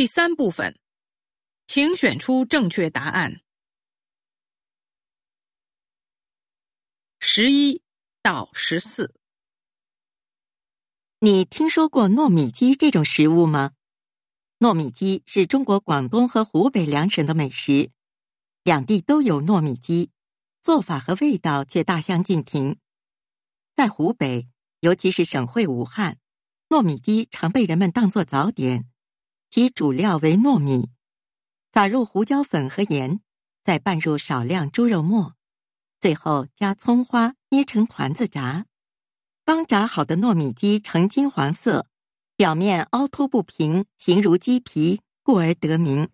第三部分，请选出正确答案。十一到十四。你听说过糯米鸡这种食物吗？糯米鸡是中国广东和湖北两省的美食，两地都有糯米鸡，做法和味道却大相径庭。在湖北，尤其是省会武汉，糯米鸡常被人们当作早点，其主料为糯米，撒入胡椒粉和盐，再拌入少量猪肉末，最后加葱花捏成团子炸。刚炸好的糯米鸡呈金黄色。表面凹凸不平，形如鸡皮，故而得名。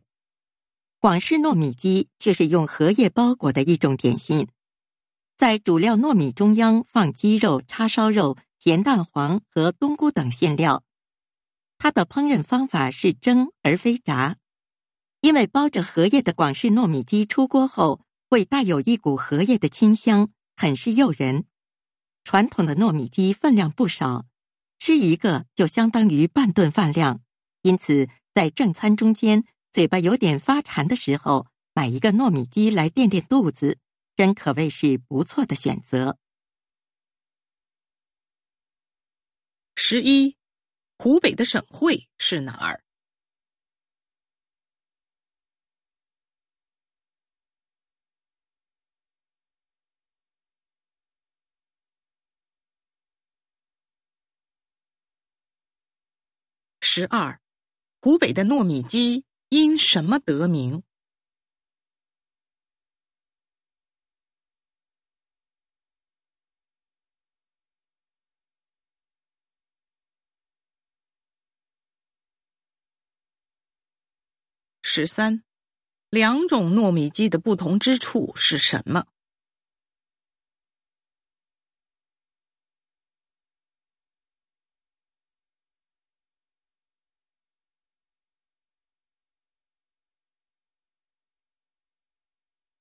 广式糯米鸡却是用荷叶包裹的一种点心，在主料糯米中央放鸡肉、叉烧肉、咸蛋黄和冬菇等馅料。它的烹饪方法是蒸而非炸，因为包着荷叶的广式糯米鸡出锅后会带有一股荷叶的清香，很是诱人。传统的糯米鸡分量不少。吃一个就相当于半顿饭量，因此在正餐中间嘴巴有点发馋的时候，买一个糯米鸡来垫垫肚子，真可谓是不错的选择。十一，湖北的省会是哪儿？十二，湖北的糯米鸡因什么得名？十三，两种糯米鸡的不同之处是什么？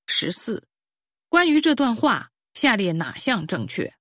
十四，关于这段话，下列哪项正确？